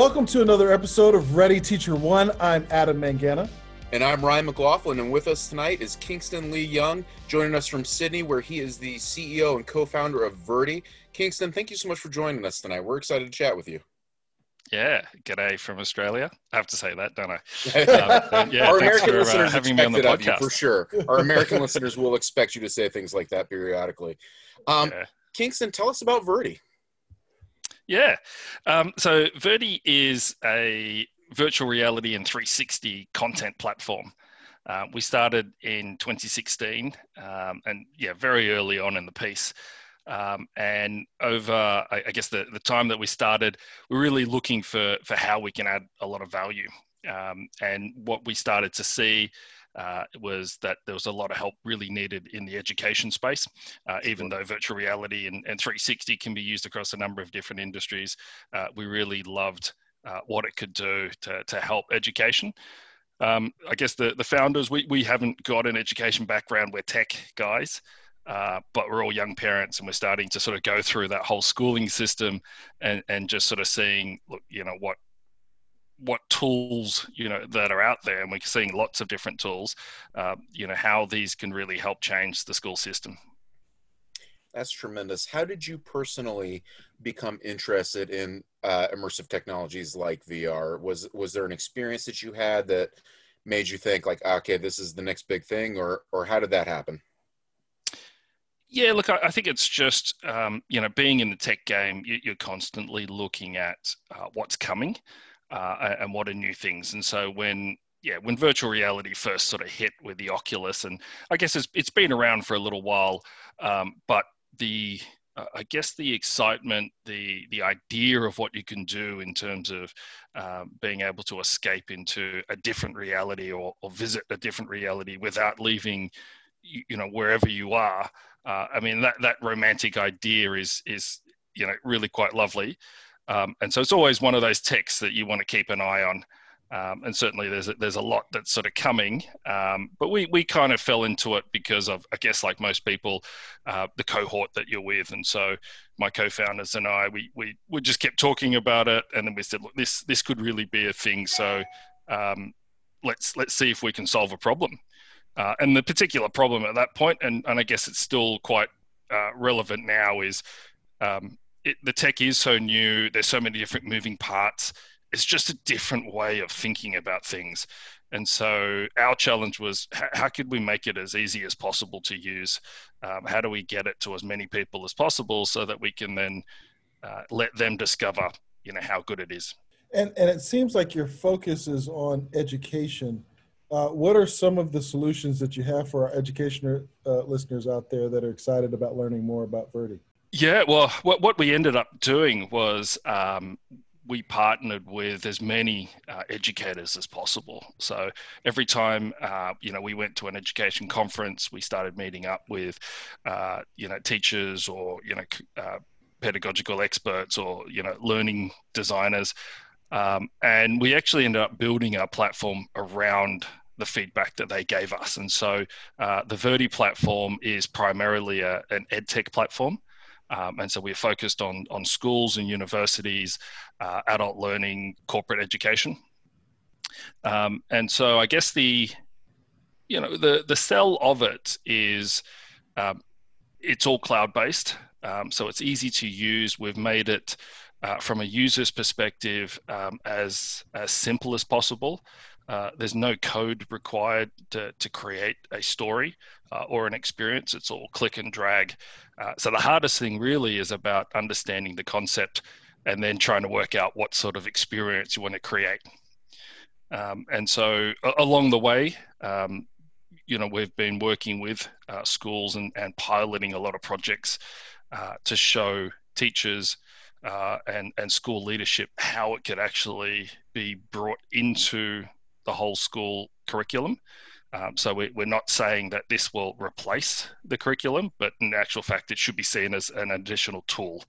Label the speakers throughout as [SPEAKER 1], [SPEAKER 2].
[SPEAKER 1] Welcome to another episode of Ready Teacher One. I'm Adam Mangana.
[SPEAKER 2] And I'm Ryan McLaughlin, and with us tonight is Kingston Lee Young, joining us from Sydney, where he is the CEO and co founder of Verdi. Kingston, thank you so much for joining us tonight. We're excited to chat with you.
[SPEAKER 3] Yeah, g'day from Australia. I have to say that, don't I?
[SPEAKER 2] Um, yeah, Our American for, uh, listeners uh, having me on the podcast. for sure. Our American listeners will expect you to say things like that periodically. Um, yeah. Kingston, tell us about Verdi.
[SPEAKER 3] Yeah, um, so Verdi is a virtual reality and 360 content platform. Uh, we started in 2016, um, and yeah, very early on in the piece. Um, and over, I, I, guess, the, the time that we started, we're really looking for for how we can add a lot of value. Um, and what we started to see uh, was that there was a lot of help really needed in the education space, uh, even though virtual reality and, and 360 can be used across a number of different industries. Uh, we really loved uh, what it could do to, to help education. Um, I guess the, the founders, we, we haven't got an education background, we're tech guys. Uh, but we're all young parents and we're starting to sort of go through that whole schooling system and, and just sort of seeing look you know what what tools you know that are out there and we're seeing lots of different tools uh, you know how these can really help change the school system
[SPEAKER 2] that's tremendous how did you personally become interested in uh, immersive technologies like VR? Was was there an experience that you had that made you think like, okay, this is the next big thing, or or how did that happen?
[SPEAKER 3] Yeah, look, I, think it's just um, you know being in the tech game, you, are constantly looking at uh, what's coming uh, and what are new things, and so when yeah, when virtual reality first sort of hit with the Oculus, and I guess it's it's been around for a little while, um, but the uh, I guess the excitement, the the idea of what you can do in terms of um, being able to escape into a different reality or, or visit a different reality without leaving, you, you know, wherever you are. Uh, I mean, that that romantic idea is is you know really quite lovely, um, and so it's always one of those texts that you want to keep an eye on. Um, and certainly there's a, there's a lot that's sort of coming, um, but we we kind of fell into it because of I guess like most people, uh, the cohort that you're with, and so my co-founders and I we we we just kept talking about it, and then we said, look, this this could really be a thing, so um, let's let's see if we can solve a problem. Uh, and the particular problem at that point, and and I guess it's still quite uh, relevant now, is um, it, the tech is so new. There's so many different moving parts it's just a different way of thinking about things. And so our challenge was how could we make it as easy as possible to use? Um, how do we get it to as many people as possible so that we can then uh, let them discover, you know, how good it is?
[SPEAKER 1] And, and it seems like your focus is on education. Uh, what are some of the solutions that you have for our education uh, listeners out there that are excited about learning more about Verdi?
[SPEAKER 3] Yeah, well, what, what we ended up doing was um, we partnered with as many uh, educators as possible. So every time uh, you know we went to an education conference, we started meeting up with uh, you know teachers or you know uh, pedagogical experts or you know learning designers, um, and we actually ended up building our platform around the feedback that they gave us. And so uh, the Verdi platform is primarily a, an edtech platform. Um, and so we're focused on, on schools and universities, uh, adult learning, corporate education. Um, and so I guess the, you know, the, the sell of it is um, it's all cloud based. Um, so it's easy to use. We've made it uh, from a user's perspective um, as, as simple as possible. Uh, there's no code required to, to create a story uh, or an experience. It's all click and drag. Uh, so the hardest thing really is about understanding the concept and then trying to work out what sort of experience you want to create. Um, and so along the way, um, you know, we've been working with uh, schools and, and piloting a lot of projects uh, to show teachers uh, and, and school leadership how it could actually be brought into the whole school curriculum. Um, so we, are not saying that this will replace the curriculum, but in actual fact, it should be seen as an additional tool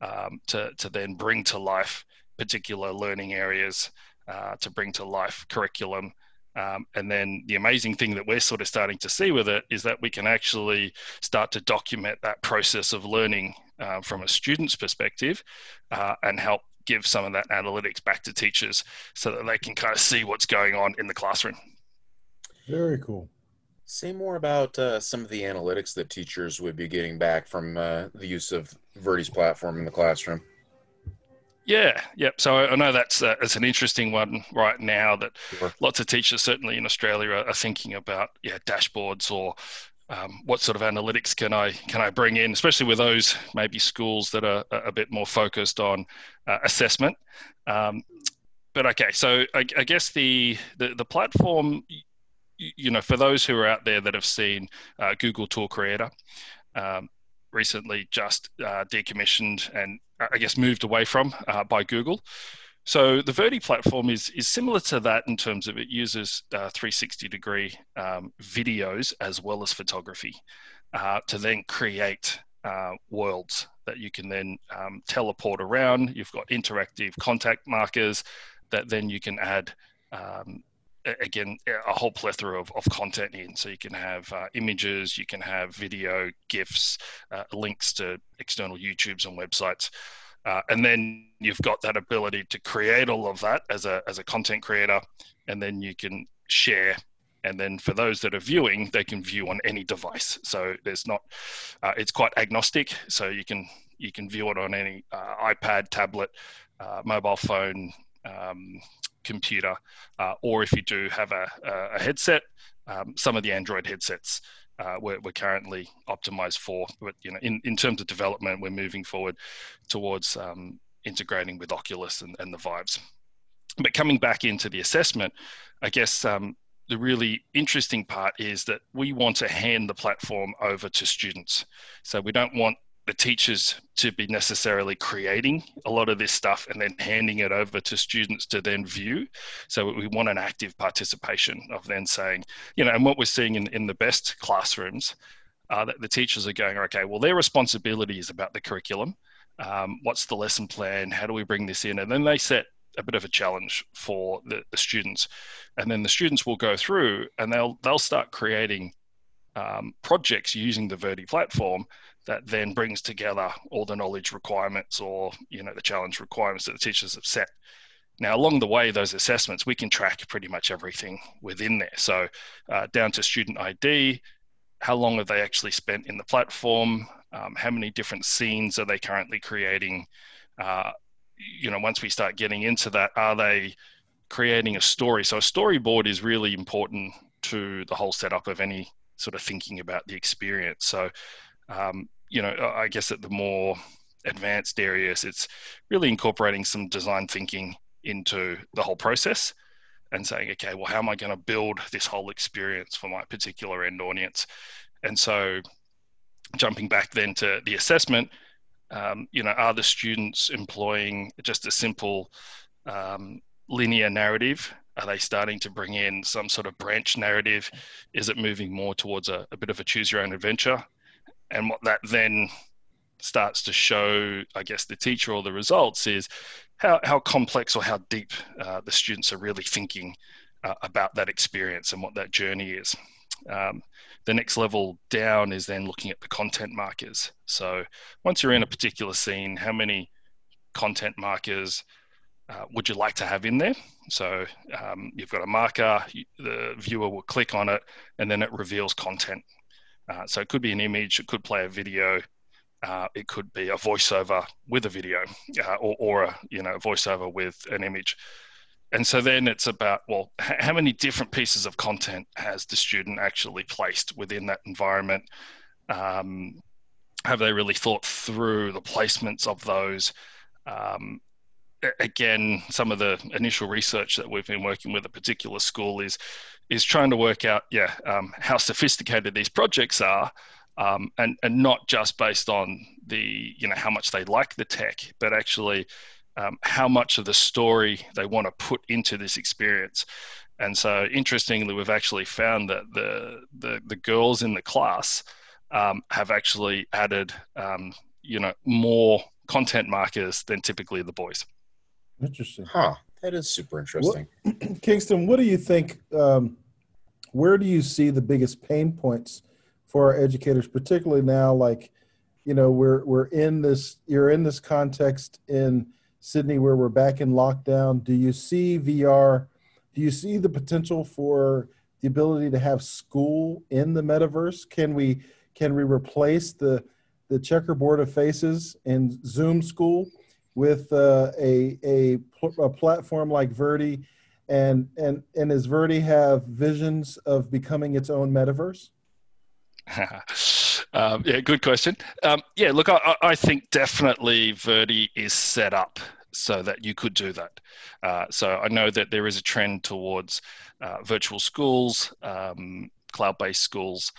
[SPEAKER 3] um, to, to then bring to life particular learning areas, uh, to bring to life curriculum. Um, and then the amazing thing that we're sort of starting to see with it is that we can actually start to document that process of learning uh, from a student's perspective uh, and help give some of that analytics back to teachers so that they can kind of see what's going on in the classroom.
[SPEAKER 1] Very cool.
[SPEAKER 2] Say more about uh, some of the analytics that teachers would be getting back from uh, the use of Verdi's platform in the classroom.
[SPEAKER 3] Yeah, yep. So I know that's uh, it's an interesting one right now that sure. lots of teachers, certainly in Australia, are, are thinking about yeah dashboards or um, what sort of analytics can I can I bring in, especially with those maybe schools that are a bit more focused on uh, assessment. Um, but okay, so I, I guess the, the, the platform, you know, for those who are out there that have seen uh, Google Tour Creator, um, recently just uh, decommissioned and I guess moved away from uh, by Google. So the Verdi platform is is similar to that in terms of it uses uh, 360 degree um, videos as well as photography uh, to then create uh, worlds that you can then um, teleport around. You've got interactive content markers that then you can add. Um, again, a whole plethora of, of content in. So you can have uh, images, you can have video, GIFs, uh, links to external YouTubes and websites. Uh, and then you've got that ability to create all of that as a, as a content creator, and then you can share. And then for those that are viewing, they can view on any device. So there's not, uh, it's quite agnostic. So you can you can view it on any uh, iPad, tablet, uh, mobile phone, um, computer, uh, or if you do have a, a headset, um, some of the Android headsets uh, we're, we're, currently optimized for. But you know, in, in terms of development, we're moving forward towards um, integrating with Oculus and, and the Vives. But coming back into the assessment, I guess um, the really interesting part is that we want to hand the platform over to students. So we don't want the teachers to be necessarily creating a lot of this stuff and then handing it over to students to then view. So we want an active participation of then saying, you know, and what we're seeing in, in the best classrooms are that the teachers are going, okay, well, their responsibility is about the curriculum. Um, what's the lesson plan? How do we bring this in? And then they set a bit of a challenge for the, the students. And then the students will go through and they'll they'll start creating um, projects using the Verdi platform that then brings together all the knowledge requirements or you know the challenge requirements that the teachers have set. Now along the way those assessments we can track pretty much everything within there. So uh, down to student id how long have they actually spent in the platform? Um, how many different scenes are they currently creating? Uh, you know once we start getting into that are they creating a story? So a storyboard is really important to the whole setup of any sort of thinking about the experience. So um, you know, I guess at the more advanced areas, it's really incorporating some design thinking into the whole process and saying, okay, well, how am I going to build this whole experience for my particular end audience? And so, jumping back then to the assessment, um, you know, are the students employing just a simple um, linear narrative? Are they starting to bring in some sort of branch narrative? Is it moving more towards a, a bit of a choose your own adventure? And what that then starts to show, I guess, the teacher or the results is how, how complex or how deep uh, the students are really thinking uh, about that experience and what that journey is. Um, the next level down is then looking at the content markers. So once you're in a particular scene, how many content markers uh, would you like to have in there? So um, you've got a marker, the viewer will click on it, and then it reveals content. Uh, so it could be an image, it could play a video, uh, it could be a voiceover with a video, uh, or, or, a you know voiceover with an image. And so then it's about well, how many different pieces of content has the student actually placed within that environment? Um, have they really thought through the placements of those? Um, again, some of the initial research that we've been working with a particular school is is trying to work out, yeah, um, how sophisticated these projects are, um, and and not just based on the you know how much they like the tech, but actually um, how much of the story they want to put into this experience. And so, interestingly, we've actually found that the the, the girls in the class um, have actually added um, you know more content markers than typically the boys.
[SPEAKER 1] Interesting.
[SPEAKER 2] Huh. That is super interesting.
[SPEAKER 1] What, Kingston, what do you think? Um, where do you see the biggest pain points for our educators, particularly now? Like, you know, we're we're in this. You're in this context in Sydney, where we're back in lockdown, do you see VR? Do you see the potential for the ability to have school in the metaverse? Can we can we replace the the checkerboard of faces in Zoom school with uh, a, a, a platform like Verdi? And and and does Verdi have visions of becoming its own metaverse?
[SPEAKER 3] um, yeah, good question. Um, yeah, look, I, I, think definitely Verdi is set up so that you could do that. Uh, so I know that there is a trend towards uh, virtual schools, um, cloud-based schools,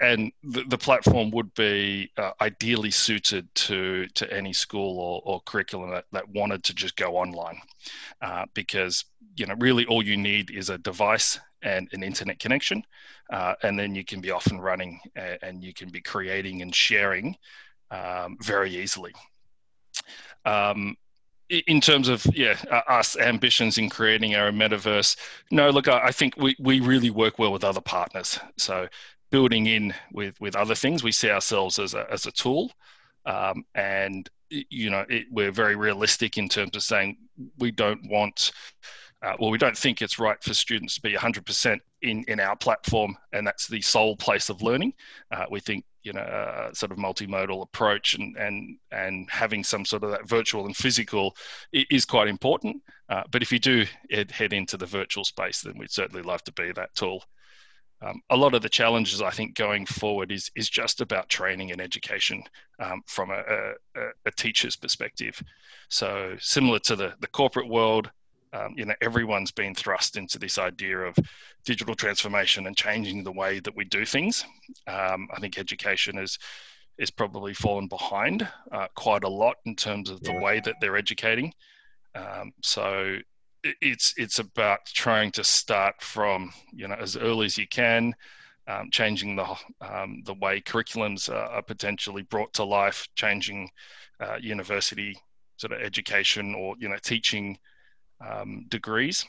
[SPEAKER 3] and the, the, platform would be uh, ideally suited to to any school or, or curriculum that, that wanted to just go online, uh, because you know really all you need is a device and an internet connection, uh, and then you can be off and running, and, and you can be creating and sharing um, very easily. Um, in terms of yeah us ambitions in creating our metaverse no look i think we, we really work well with other partners so building in with with other things we see ourselves as a, as a tool um, and you know it, we're very realistic in terms of saying we don't want uh, well, we don't think it's right for students to be 100% in, in our platform, and that's the sole place of learning. Uh, we think, you know, a uh, sort of multimodal approach and, and, and having some sort of that virtual and physical is quite important. Uh, but if you do head, head into the virtual space, then we'd certainly love to be that tool. Um, a lot of the challenges I think going forward is is just about training and education um, from a, a, a, teacher's perspective. So similar to the the corporate world, um, you know everyone's been thrust into this idea of digital transformation and changing the way that we do things. Um, I think education is is probably fallen behind uh, quite a lot in terms of the way that they're educating. Um, so it's it's about trying to start from you know as early as you can, um, changing the um, the way curriculums are, are, potentially brought to life, changing uh, university sort of education or you know teaching um, degrees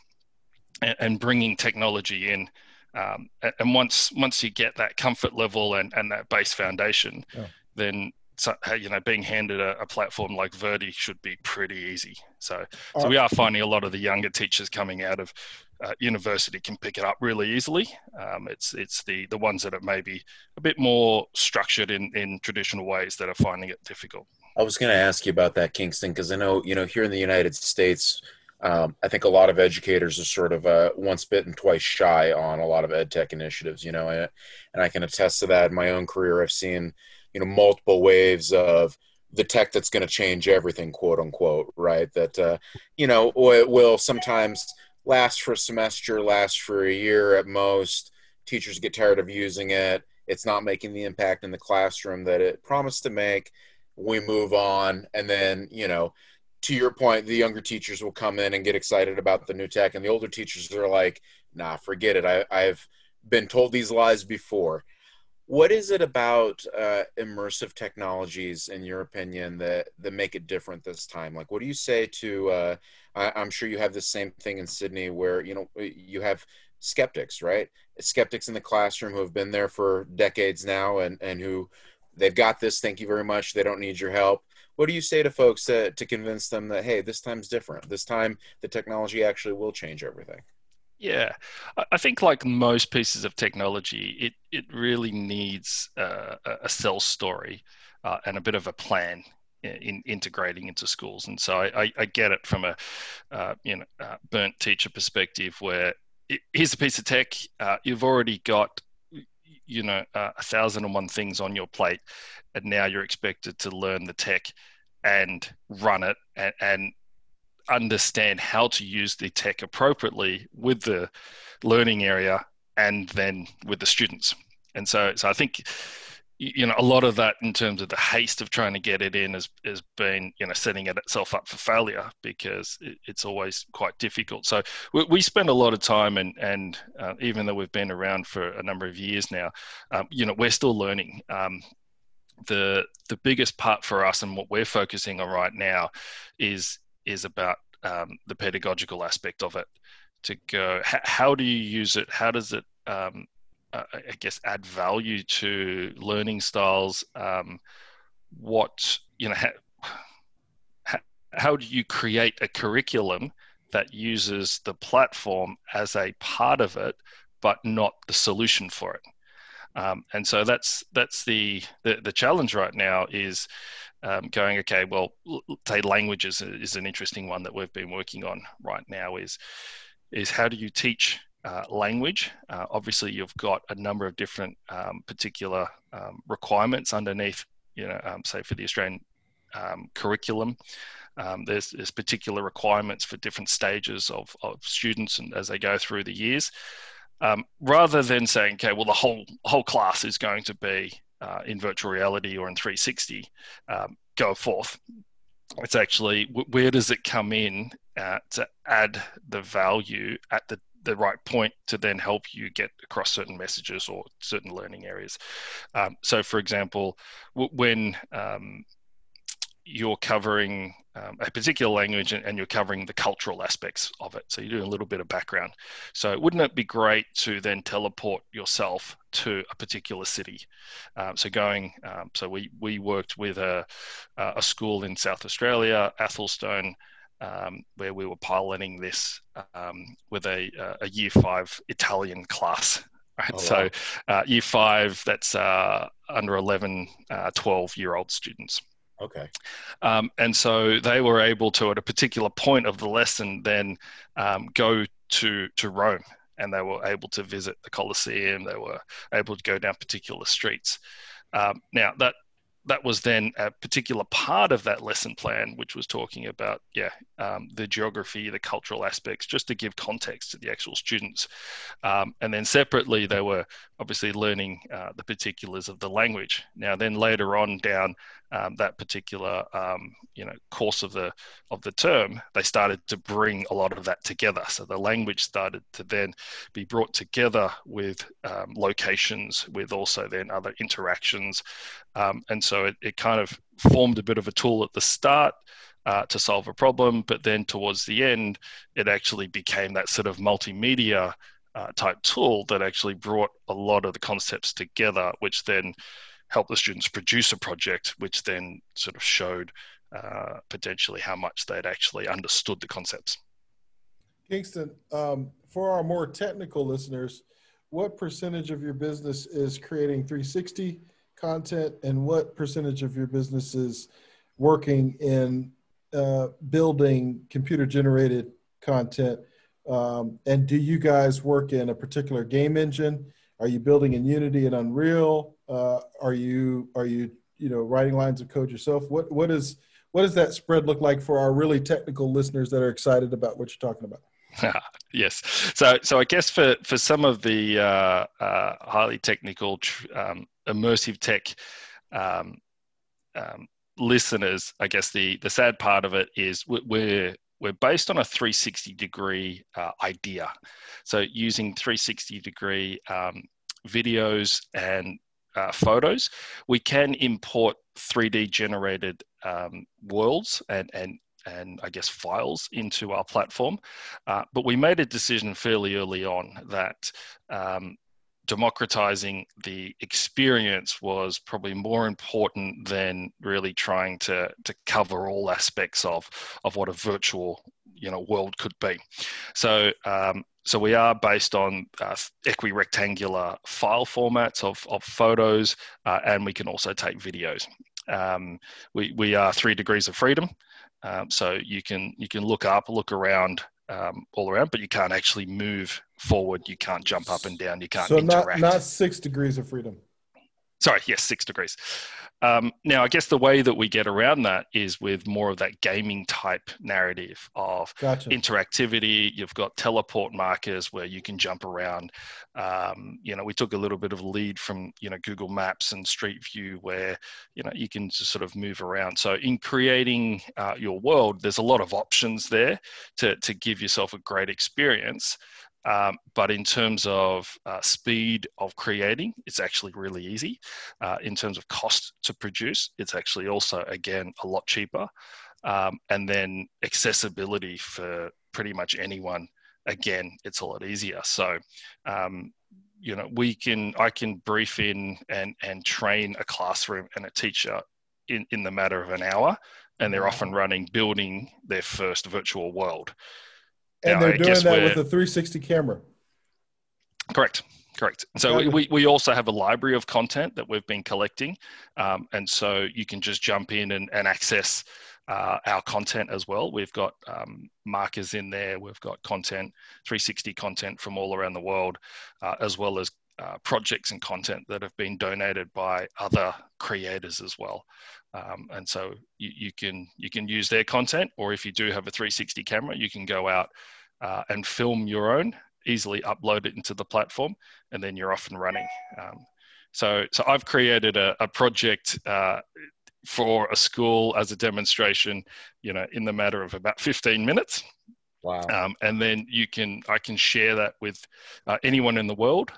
[SPEAKER 3] and, and, bringing technology in. Um, and once once you get that comfort level and, and that base foundation, yeah. then you know being handed a, a, platform like Verdi should be pretty easy. So so we are finding a lot of the younger teachers coming out of uh, university can pick it up really easily. Um, it's it's the the ones that are maybe a bit more structured in in traditional ways that are finding it difficult.
[SPEAKER 2] I was going to ask you about that, Kingston, because I know you know here in the United States um, I think a lot of educators are sort of uh, once bitten, twice shy on a lot of ed tech initiatives, you know, and, and I can attest to that in my own career. I've seen, you know, multiple waves of the tech that's going to change everything, quote unquote, right? That, uh, you know, it will sometimes last for a semester, last for a year at most. Teachers get tired of using it. It's not making the impact in the classroom that it promised to make. We move on. And then, you know, to your point, the younger teachers will come in and get excited about the new tech, and the older teachers are like, "Nah, forget it. I, I've been told these lies before." What is it about uh, immersive technologies, in your opinion, that that make it different this time? Like, what do you say to? Uh, I, I'm sure you have the same thing in Sydney, where you know you have skeptics, right? Skeptics in the classroom who have been there for decades now, and and who they've got this. Thank you very much. They don't need your help what do you say to folks to, to convince them that hey this time's different this time the technology actually will change everything
[SPEAKER 3] yeah. I think like most pieces of technology it it really needs uh, a sell story uh, and a bit of a plan in integrating into schools. And so i, I get it from a uh, you know uh, burnt teacher perspective where it, here's a piece of tech uh, you've already got you know uh, a thousand and one things on your plate and now you're expected to learn the tech and run it and, and understand how to use the tech appropriately with the learning area and then with the students. And so so i think you know a lot of that in terms of the haste of trying to get it in has, has been you know setting it itself up for failure because it, it's always quite difficult. So we, we spend a lot of time and and uh, even though we've been around for a number of years now um, you know we're still learning. Um, the the biggest part for us and what we're focusing on right now is is about um, the pedagogical aspect of it to go how, how do you use it how does it um, uh, I guess add value to learning styles. Um, what you know, ha, how do you create a curriculum that uses the platform as a part of it, but not the solution for it? Um, and so that's that's the, the, the challenge right now is um, going okay. Well, say languages is an interesting one that we've been working on right now. Is is how do you teach uh, language? Uh, obviously, you've got a number of different um, particular um, requirements underneath. You know, um, say for the Australian um, curriculum. Um, there's, there's, particular requirements for different stages of, of students and as they go through the years. Um, rather than saying, okay, well, the whole whole class is going to be uh, in virtual reality or in 360, um, go forth. It's actually where does it come in uh, to add the value at the the right point to then help you get across certain messages or certain learning areas. Um, so, for example, w- when um, you're covering um, a particular language and, and, you're covering the cultural aspects of it. So you're doing a little bit of background. So wouldn't it be great to then teleport yourself to a particular city? Um, so going, um, so we we worked with a a school in South Australia, Athelstone. Um, where we were piloting this um, with a, a year five Italian class, right? Oh, wow. So, uh, year five, that's uh, under 11, uh, 12 year old students.
[SPEAKER 2] Okay.
[SPEAKER 3] Um, and so they were able to, at a particular point of the lesson, then um, go to to Rome, and they were able to visit the Colosseum. They were able to go down particular streets. Um, now that that was then a particular part of that lesson plan, which was talking about, yeah, um, the geography, the cultural aspects, just to give context to the actual students. Um, and then separately, they were obviously learning uh, the particulars of the language. Now, then later on down um, that particular, um, you know, course of the of the term, they started to bring a lot of that together. So the language started to then be brought together with um, locations, with also then other interactions, um, and so it, it kind of formed a bit of a tool at the start. Uh, to solve a problem, but then towards the end, it actually became that sort of multimedia uh, type tool that actually brought a lot of the concepts together, which then helped the students produce a project, which then sort of showed uh, potentially how much they'd actually understood the concepts.
[SPEAKER 1] Kingston, um, for our more technical listeners, what percentage of your business is creating 360 content and what percentage of your business is working in uh, building computer generated content um, and do you guys work in a particular game engine are you building in unity and unreal? Uh, are you are you you know writing lines of code yourself? What what is what does that spread look like for our really technical listeners that are excited about what you're talking about?
[SPEAKER 3] Yes. So, so I guess for for some of the uh, uh, highly technical, um, immersive tech um, um, listeners, I guess the the sad part of it is we're we're based on a 360 degree uh, idea. So using 360 degree um, videos and uh, photos, we can import 3D generated um, worlds and, and and I guess files into our platform. Uh, but we made a decision fairly early on that um, democratizing the experience was probably more important than really trying to to cover all aspects of of what a virtual you know world could be. So um, so we are based on uh, equirectangular file formats of, of photos, uh, and we can also take videos. Um, we, we are three degrees of freedom. Um, so you can you can look up, look around, um, all around, but you can't actually move forward. You can't jump up and down. You can't so
[SPEAKER 1] interact. not not six degrees of freedom.
[SPEAKER 3] Sorry, yes, six degrees. Um, now, I guess the way that we get around that is with more of that gaming type narrative of gotcha. interactivity. You've got teleport markers where you can jump around. Um, you know, we took a little bit of lead from you know Google Maps and Street View, where you know you can just sort of move around. So, in creating uh, your world, there's a lot of options there to to give yourself a great experience. Um, but in terms of uh, speed of creating, it's actually really easy. Uh, in terms of cost to produce, it's actually also, again, a lot cheaper. Um, and then accessibility for pretty much anyone, again, it's a lot easier. So, um, you know, we can, I can brief in and, and train a classroom and a teacher in, in the matter of an hour and they're off and running building their first virtual world.
[SPEAKER 1] And now, they're doing that with a 360 camera.
[SPEAKER 3] Correct. Correct. So we, we also have a library of content that we've been collecting. Um, and so you can just jump in and, and access uh, our content as well. We've got um, markers in there. We've got content, 360 content from all around the world, uh, as well as uh, projects and content that have been donated by other creators as well. Um, and so you, you, can you can use their content, or if you do have a 360 camera, you can go out uh, and film your own, easily upload it into the platform, and then you're off and running. Um, so, so I've created a, a project uh, for a school as a demonstration, you know, in the matter of about 15 minutes.
[SPEAKER 2] Wow.
[SPEAKER 3] Um, and then you can, I can share that with uh, anyone in the world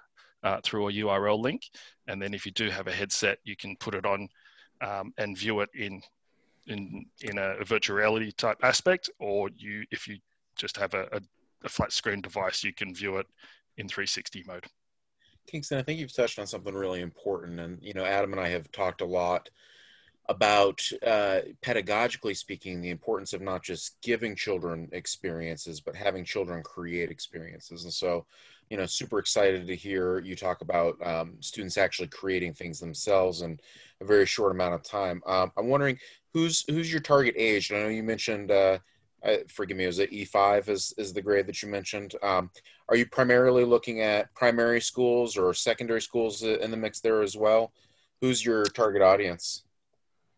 [SPEAKER 3] uh, through a URL link. And then if you do have a headset, you can put it on um, and view it in in in a, virtual reality type aspect, or you if you just have a, a, a flat screen device, you can view it in 360 mode.
[SPEAKER 2] Kingston, I think you've touched on something really important, and you know, Adam and I have talked a lot about uh, pedagogically speaking the importance of not just giving children experiences but having children create experiences and so you know super excited to hear you talk about um, students actually creating things themselves in a very short amount of time. Um, i'm wondering who's who's your target age? I know you mentioned uh, uh, forgive me was it e5 is, is the grade that you mentioned? Um, are you primarily looking at primary schools or secondary schools in the mix there as well? Who's your target audience?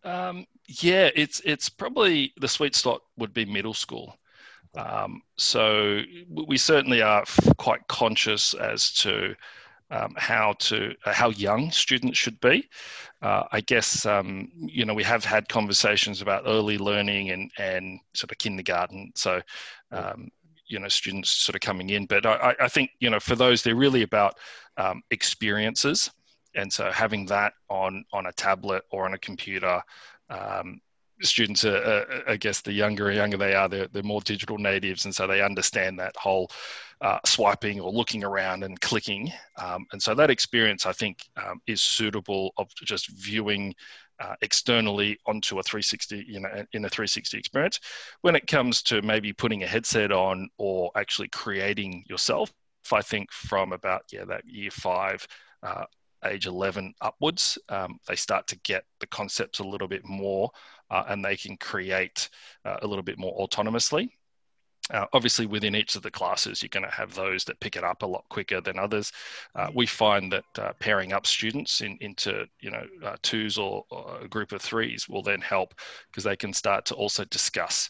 [SPEAKER 3] Um, yeah, it's it's probably the sweet spot would be middle school. Um, so we certainly are quite conscious as to um, how to uh, how young students should be. Uh, I guess um, you know we have had conversations about early learning and and sort of kindergarten. So um, you know students sort of coming in, but I, I think you know for those they're really about um, experiences and so having that on on a tablet or on a computer um, students are, uh, i guess the younger and younger they are they're, they're more digital natives and so they understand that whole uh, swiping or looking around and clicking. Um, and so that experience i think um, is suitable of just viewing uh, externally onto a 360 you know in a 360 experience. When it comes to maybe putting a headset on or actually creating yourself i think from about yeah that year five uh, age 11 upwards, um, they start to get the concepts a little bit more uh, and they can create uh, a little bit more autonomously. Uh, obviously, within each of the classes, you're going to have those that pick it up a lot quicker than others. Uh, we find that uh, pairing up students in, into you know uh, twos or, or, a group of threes will then help because they can start to also discuss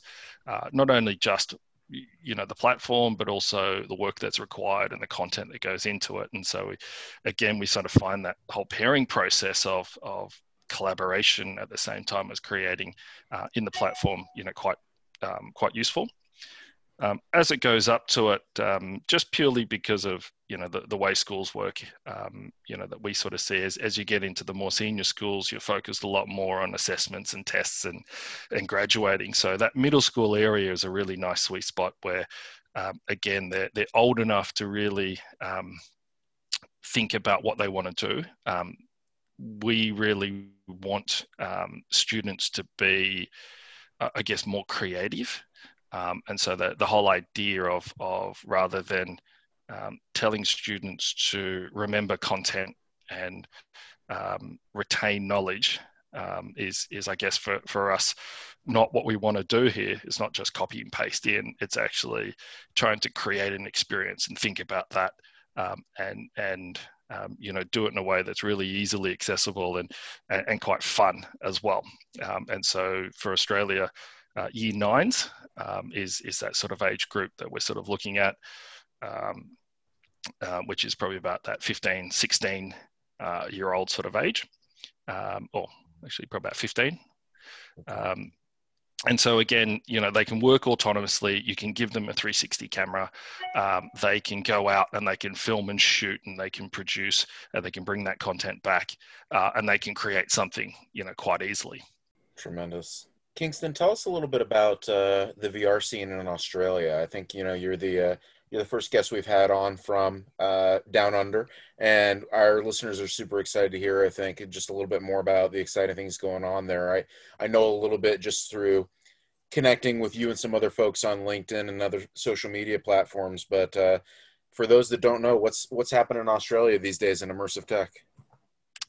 [SPEAKER 3] not only just you know the platform but also the work that's required and the content that goes into it and so we, again we sort of find that whole pairing process of of collaboration at the same time as creating uh, in the platform you know quite um, quite useful um, as it goes up to it, um, just purely because of you know the, the way schools work, um, you know that we sort of see as, as you get into the more senior schools, you're focused a lot more on assessments and tests and and graduating. So that middle school area is a really nice sweet spot where, um, again, they're they're old enough to really um, think about what they want to do. We really want students to be, uh, I guess, more creative um, and so the, the whole idea of, of rather than um, telling students to remember content and um, retain knowledge um, is, is, I guess, for, for us, not what we want to do here. It's not just copy and paste in, it's actually trying to create an experience and think about that um, and, and um, you know, do it in a way that's really easily accessible and, and, and quite fun as well. Um, and so for Australia, uh, year nines um, is is that sort of age group that we're sort of looking at, um, uh, which is probably about that 15, 16 uh, year old sort of age, um, or actually probably about 15. Um, and so again, you know, they can work autonomously. You can give them a 360 camera. Um, they can go out and they can film and shoot, and they can produce, and they can bring that content back, uh, and they can create something, you know, quite easily.
[SPEAKER 2] Tremendous. Kingston, tell us a little bit about uh, the VR scene in Australia. I think you know you're the uh, You're the first guest we've had on from uh, Down Under, and our listeners are super excited to hear. I think just a little bit more about the exciting things going on there. I I know a little bit just through connecting with you and some other folks on LinkedIn and other social media platforms. But uh, for those that don't know, what's what's happening in Australia these days in immersive tech?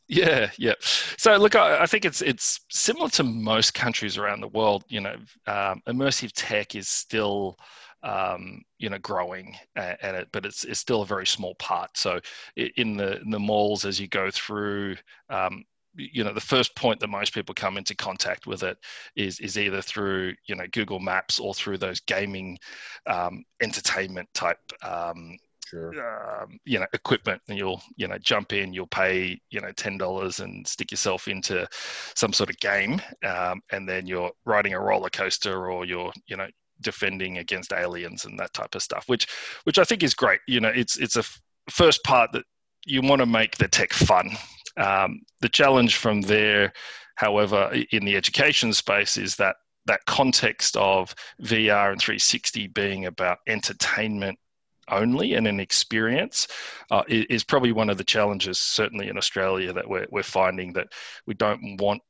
[SPEAKER 3] Yeah, yeah. So look, I, I, think it's it's similar to most countries around the world. You know, um, immersive tech is still um, you know growing and it, but it's, it's still a very small part so in the in the malls as you go through um, you know the first point that most people come into contact with it is is either through you know Google Maps or through those gaming um, entertainment type um,
[SPEAKER 2] sure.
[SPEAKER 3] um, you know equipment and you'll you know jump in you'll pay you know ten dollars and stick yourself into some sort of game um, and then you're riding a roller coaster or you're you know defending against aliens and that type of stuff which which I think is great. You know it's it's a f- first part that you want to make the tech fun. Um, the challenge from there, however, in the education space is that that context of VR and 360 being about entertainment only and an experience uh, is probably one of the challenges, certainly in Australia, that we're, we're finding that we don't want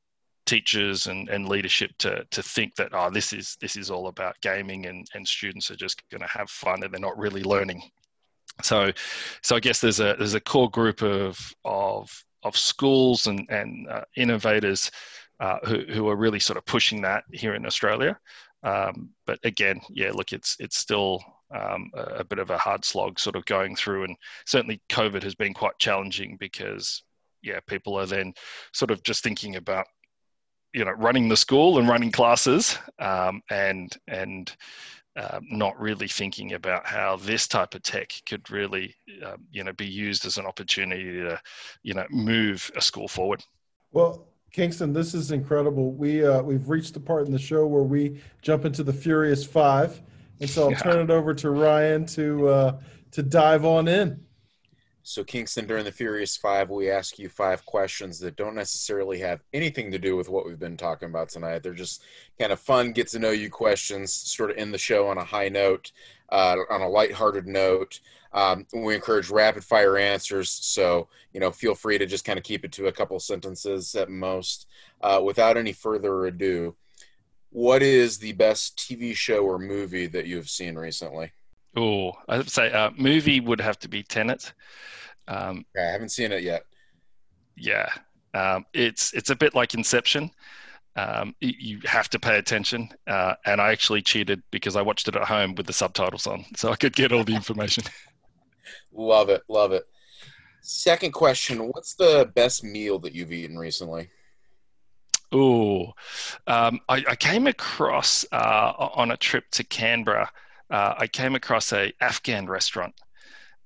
[SPEAKER 3] teachers and, and leadership to, to think that oh this is this is all about gaming and, and students are just going to have fun and they're not really learning so so I guess there's a there's a core group of of of schools and, and uh, innovators uh, who, who are really sort of pushing that here in Australia. Um, but again, yeah, look, it's it's still um, a, a, bit of a hard slog, sort of going through, and certainly COVID has been quite challenging because yeah, people are then sort of just thinking about you know running the school and running classes um, and and um, not really thinking about how this type of tech could really, um, you know, be used as an opportunity to, you know, move a school forward.
[SPEAKER 1] Well, Kingston, this is incredible. We uh, we've reached the part in the show where we jump into the Furious Five, and so I'll yeah. turn it over to Ryan to uh, to dive on in.
[SPEAKER 2] So, Kingston, during the Furious Five, we ask you five questions that don't necessarily have anything to do with what we've been talking about tonight. They're just kind of fun, get to know you questions, sort of end the show on a high note, uh, on a lighthearted note. Um, we encourage rapid fire answers, so you know, feel free to just kind of keep it to a couple sentences at most. Uh, without any further ado, what is the best TV show or movie that you've seen recently?
[SPEAKER 3] Oh, I'd say uh, movie would have to be Tenet. Um,
[SPEAKER 2] I haven't seen it yet.
[SPEAKER 3] Yeah, um, it's it's a bit like Inception. Um, you have to pay attention, uh, and I actually cheated because I watched it at home with the subtitles on, so I could get all the information.
[SPEAKER 2] love it, love it. Second question: What's the best meal that you've eaten recently?
[SPEAKER 3] Oh, um, I, I, came across uh, on a trip to Canberra uh, I came across a Afghan restaurant,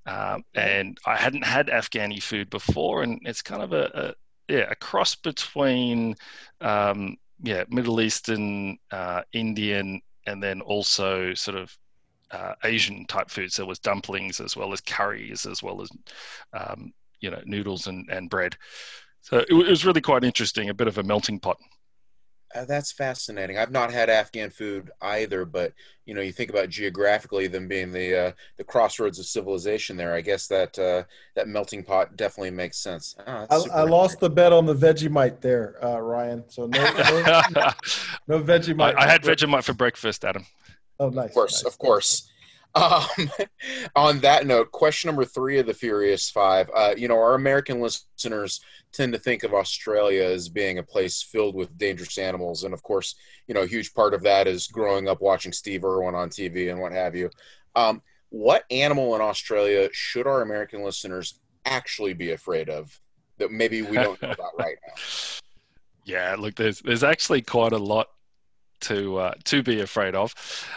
[SPEAKER 3] um, and I hadn't had Afghani food before, and it's kind of a, a yeah a cross between um, yeah Middle Eastern, uh, Indian, and then also sort of uh, Asian type foods. There was dumplings as well as curries, as well as um, you know noodles and, and bread. So it, it was really quite interesting, a bit of a melting pot.
[SPEAKER 2] Uh, that's fascinating. I've not had Afghan food either, but you know, you think about geographically them being the uh, the crossroads of civilization. There, I guess that uh, that melting pot definitely makes sense.
[SPEAKER 1] Oh, I, I lost the bet on the Vegemite there, uh, Ryan. So no, no, no Vegemite.
[SPEAKER 3] I, I had Vegemite for breakfast, Adam.
[SPEAKER 1] Oh, nice.
[SPEAKER 2] Of course,
[SPEAKER 1] nice.
[SPEAKER 2] of course. Um, on that note, question number three of the Furious Five. Uh, you know, our American listeners tend to think of Australia as being a place filled with dangerous animals, and of course, you know, a huge part of that is growing up watching Steve Irwin on TV and what have you. Um, what animal in Australia should our American listeners actually be afraid of that maybe we don't know about right now?
[SPEAKER 3] Yeah, look, there's there's actually quite a lot to uh, to be afraid of,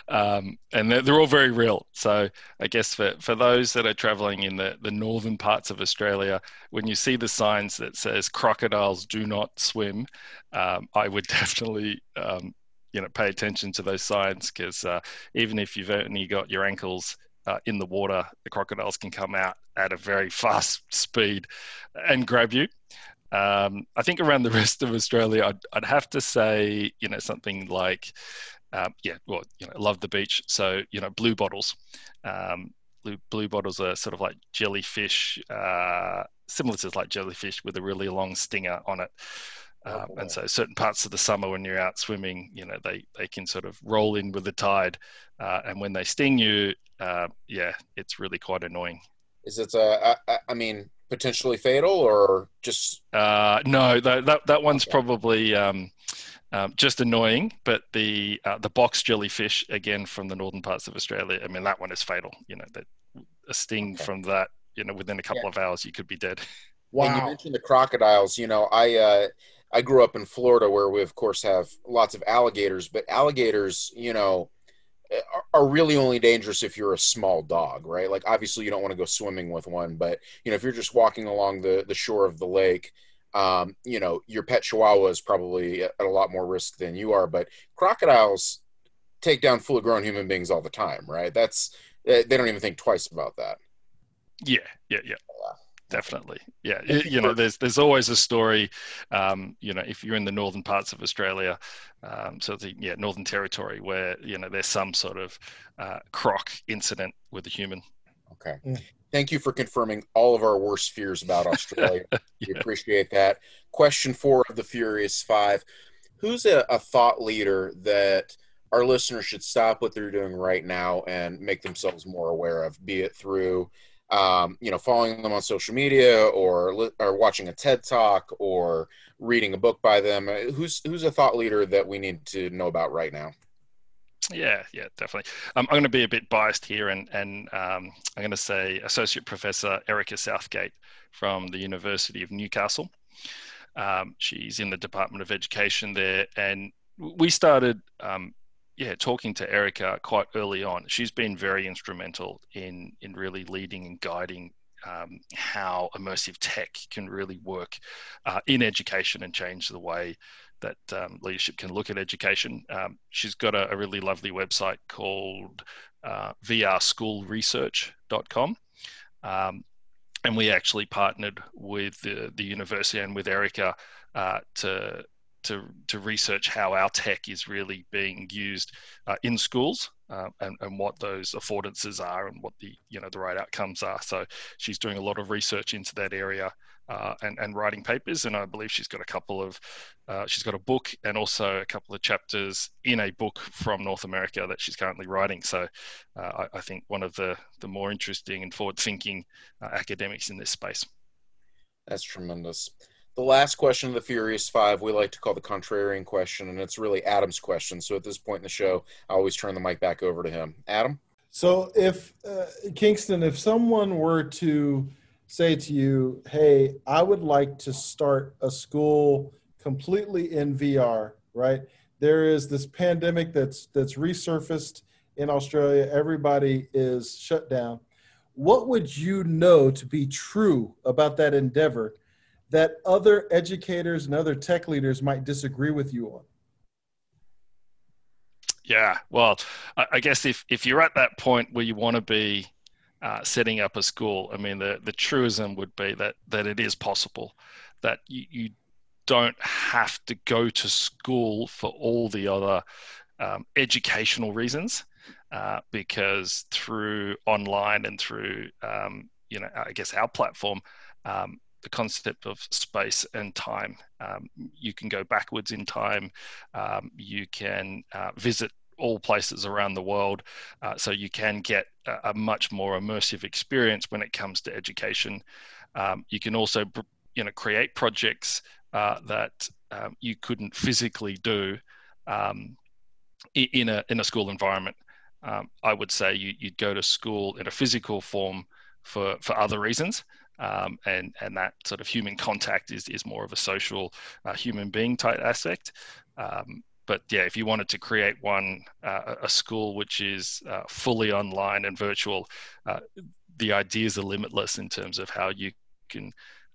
[SPEAKER 3] um, and they're, they're, all very real. So I guess for, for those that are traveling in the, the northern parts of Australia, when you see the signs that says crocodiles do not swim, um, I would definitely um, you know pay attention to those signs because uh, even if you've only got your ankles uh, in the water, the crocodiles can come out at a very fast speed and grab you. Um, I think around the rest of Australia, I'd, I'd have to say, you know, something like, um, yeah, well, you know, love the beach. So, you know, blue bottles. Um, blue, blue bottles are sort of like jellyfish, uh, similar to like jellyfish with a really long stinger on it. Oh, um, and so certain parts of the summer when you're out swimming, you know, they, they can sort of roll in with the tide. Uh, and when they sting you, uh, yeah, it's really quite annoying.
[SPEAKER 2] Is it, uh, I, I mean, potentially fatal or just?
[SPEAKER 3] Uh, no, that, that, that one's okay. probably um, um, just annoying. But the, uh, the box jellyfish, again, from the northern parts of Australia, I mean, that one is fatal. You know, that a sting okay. from that, you know, within a couple yeah. of hours, you could be dead.
[SPEAKER 2] Wow. And you mentioned the crocodiles. You know, I uh, I grew up in Florida where we of course have lots of alligators, but alligators, you know, are, really only dangerous if you're a small dog, right? Like obviously you don't want to go swimming with one, but you know if you're just walking along the the shore of the lake, um, you know your pet chihuahua is probably at a lot more risk than you are. But crocodiles take down fully grown human beings all the time, right? That's they don't even think twice about that.
[SPEAKER 3] Yeah, yeah, yeah definitely. Yeah you know there's there's always a story um, you know if you're in the northern parts of australia um, so the yeah northern territory where you know there's some sort of uh, croc incident with a human.
[SPEAKER 2] Okay. Mm. thank you for confirming all of our worst fears about australia. Yeah. we appreciate that. Question four of the furious five. Who's a, a thought leader that our listeners should stop what they're doing right now and make themselves more aware of be it through um, you know, following them on social media or or watching a TED talk or reading a book by them? Uh, who's who's a thought leader that we need to know about right now?
[SPEAKER 3] Yeah, yeah, definitely. Um, I'm going to be a bit biased here, and and um, I'm going to say Associate Professor Erica Southgate from the University of Newcastle. Um, she's in the Department of Education there, and we started um, yeah, talking to Erica quite early on, she's been very instrumental in in really leading and guiding um, how immersive tech can really work uh, in education and change the way that um, leadership can look at education. Um, she's got a, a, really lovely website called uh, vrschoolresearch.com. Um, and we actually partnered with the, the university and with Erica uh, to to, to research how our tech is really being used uh, in schools uh, and, and what those affordances are and what the you know the right outcomes are. So she's doing a lot of research into that area uh, and, and writing papers. And I believe she's got a couple of uh, she's got a book and also a couple of chapters in a book from North America that she's currently writing. So uh, I, I, think one of the the more interesting and forward thinking uh, academics in this space.
[SPEAKER 2] That's tremendous the last question of the Furious Five we like to call the contrarian question, and it's really Adam's question. So at this point in the show, I always turn the mic back over to him. Adam?
[SPEAKER 1] So if, uh, Kingston, if someone were to say to you, hey, I would like to start a school completely in VR, right? There is this pandemic that's that's resurfaced in Australia. Everybody is shut down. What would you know to be true about that endeavor that other educators and other tech leaders might disagree with you on?
[SPEAKER 3] Yeah, well, I guess if, if you're at that point where you want to be uh, setting up a school, I mean, the, the truism would be that, that it is possible, that you, you don't have to go to school for all the other um, educational reasons, uh, because through online and through, um, you know, I guess our platform, um, the concept of space and time. Um, you can go backwards in time. Um, you can uh, visit all places around the world. Uh, so you can get a, a, much more immersive experience when it comes to education. Um, you can also, you know, create projects uh, that um, you couldn't physically do um, in a in a school environment. Um, I would say you, would go to school in a physical form for for other reasons. Um, and and that sort of human contact is is more of a social uh, human being type aspect. Um, but yeah, if you wanted to create one uh, a school which is uh, fully online and virtual, uh, the ideas are limitless in terms of how you can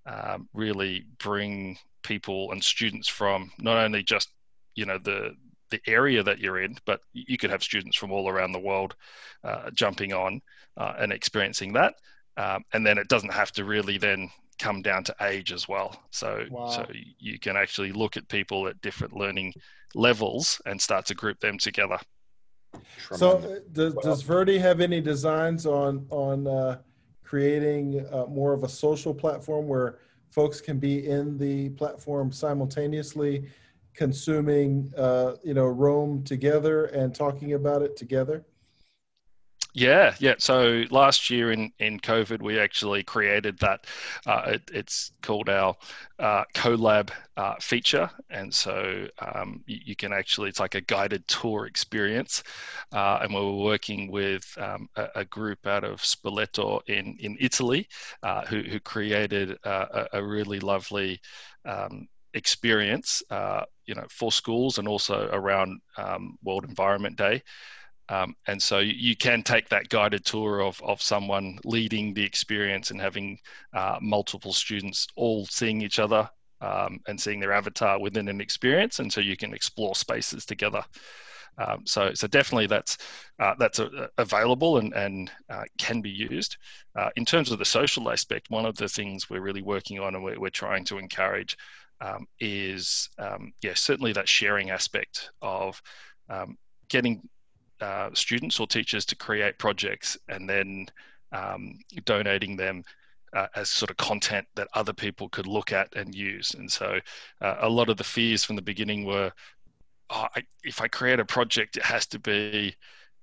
[SPEAKER 3] um, really bring people and students from not only just you know the the area that you're in, but you could have students from all around the world uh, jumping on uh, and experiencing that um, and then it doesn't have to really then come down to age as well. So wow. so you can actually look at people at different learning levels and start to group them together.
[SPEAKER 1] So, uh, does, does VRTY have any designs on on uh, creating uh, more of a social platform where folks can be in the platform simultaneously, consuming, uh, you know, Roam together and talking about it together?
[SPEAKER 3] Yeah, yeah. So last year in, in COVID, we actually created that. Uh, it, it's called our uh, CoLab uh, feature. And so um, you, you, can actually, it's like a guided tour experience. Uh, and we were working with um, a, a, group out of Spoleto in, in Italy uh, who, who created a, a really lovely um, experience, uh, you know, for schools and also around um, World Environment Day. Um, and so you can take that guided tour of, of someone leading the experience and having uh, multiple students all seeing each other um, and seeing their avatar within an experience. And so you can explore spaces together. Um, so, so definitely that's uh, that's a, available and, and uh, can be used. Uh, in terms of the social aspect, one of the things we're really working on and we're, we're trying to encourage um, is, um, yeah, certainly that sharing aspect of um, getting uh, students or teachers to create projects and then um, donating them uh, as sort of content that other people could look at and use. And so uh, a lot of the fears from the beginning were, oh, I, if I create a project, it has to be,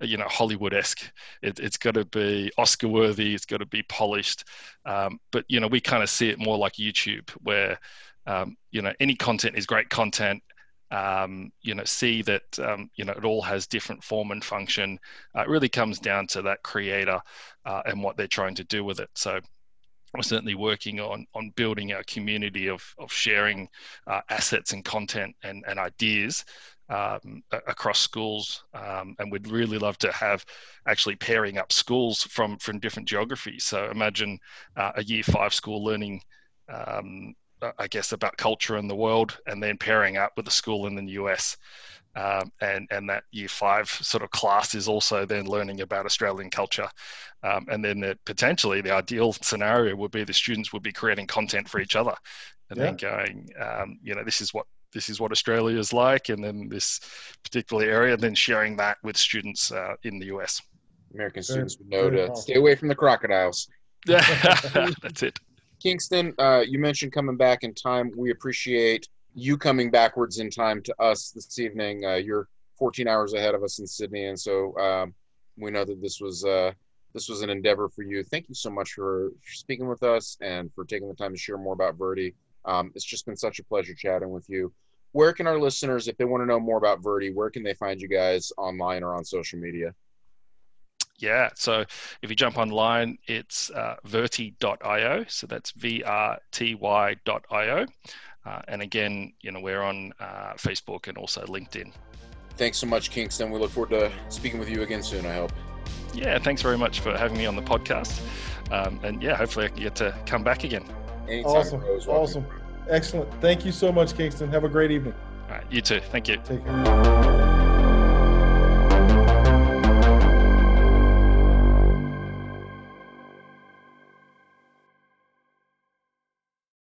[SPEAKER 3] you know, Hollywood-esque. It, has got to be Oscar-worthy. It's got to be polished. Um, but you know, we kind of see it more like YouTube, where um, you know any content is great content um, you know, see that um, you know it all has different form and function. Uh, it really comes down to that creator uh, and what they're trying to do with it. So we're certainly working on on building our community of of sharing uh, assets and content and and ideas um, across schools, um, and we'd really love to have actually pairing up schools from from different geographies. So imagine uh, a year five school learning um, I guess, about culture in the world, and then pairing up with a school in the US. Um, and and that year five sort of class is also then learning about Australian culture, um, and then the, potentially the ideal scenario would be the students would be creating content for each other, and yeah. then going, um, you know, this is what this is what Australia is like, and then this particular area, and then sharing that with students uh, in the US.
[SPEAKER 2] American students would know to stay away from the crocodiles.
[SPEAKER 3] Yeah, that's it.
[SPEAKER 2] Kingston, uh, you mentioned coming back in time. We appreciate you coming backwards in time to us this evening. Uh, you're 14 hours ahead of us in Sydney, and so um, we know that this was uh, this was an endeavor for you. Thank you so much for, speaking with us and for taking the time to share more about VRTY. Um, it's just been such a pleasure chatting with you. Where can our listeners, if they want to know more about VRTY, where can they find you guys online or on social media?
[SPEAKER 3] Yeah, so if you jump online, it's uh, vrty.io. So that's V-R-T-Y.io. Uh, and again, you know, we're on uh, Facebook and also LinkedIn.
[SPEAKER 2] Thanks so much, Kingston. We look forward to speaking with you again soon, I hope.
[SPEAKER 3] Yeah, thanks very much for having me on the podcast. Um, and yeah, hopefully I can get to come back again.
[SPEAKER 1] Anytime awesome. Awesome. Excellent. Thank you so much, Kingston. Have a great evening.
[SPEAKER 3] All right, you too. Thank you.
[SPEAKER 1] Take care.